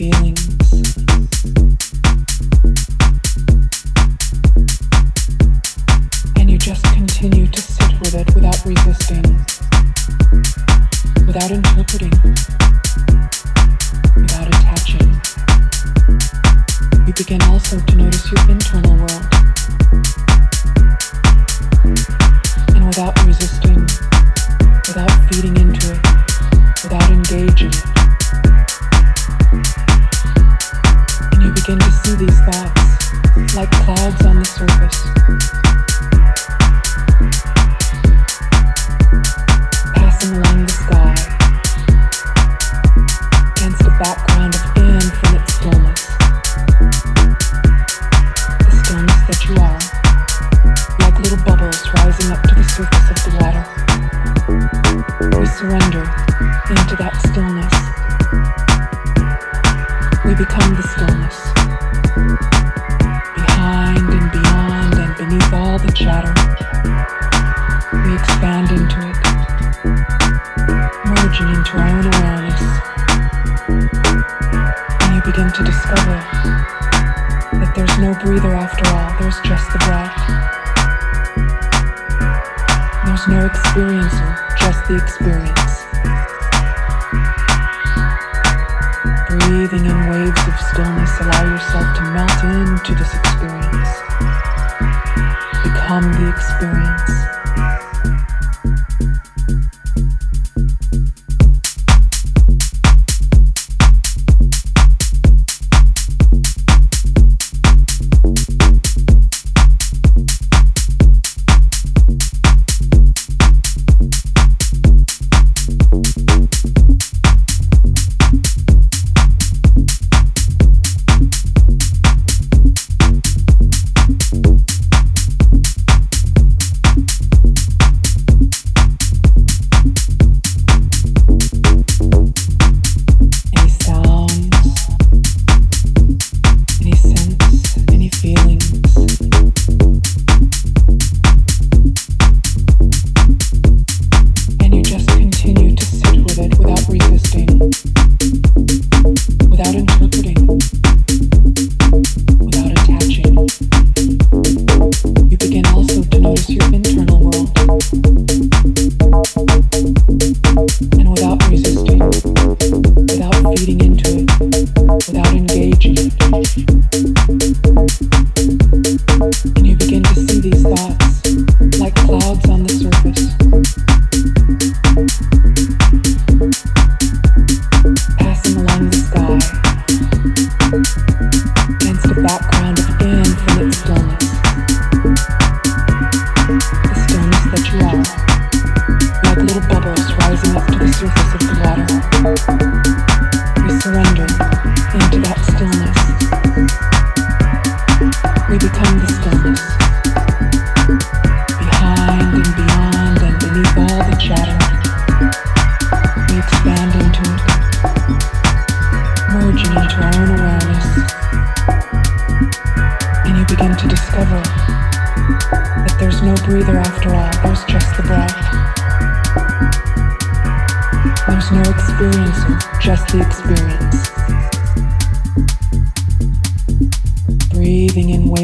feelings.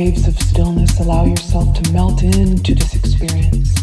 waves of stillness, allow yourself to melt into this experience.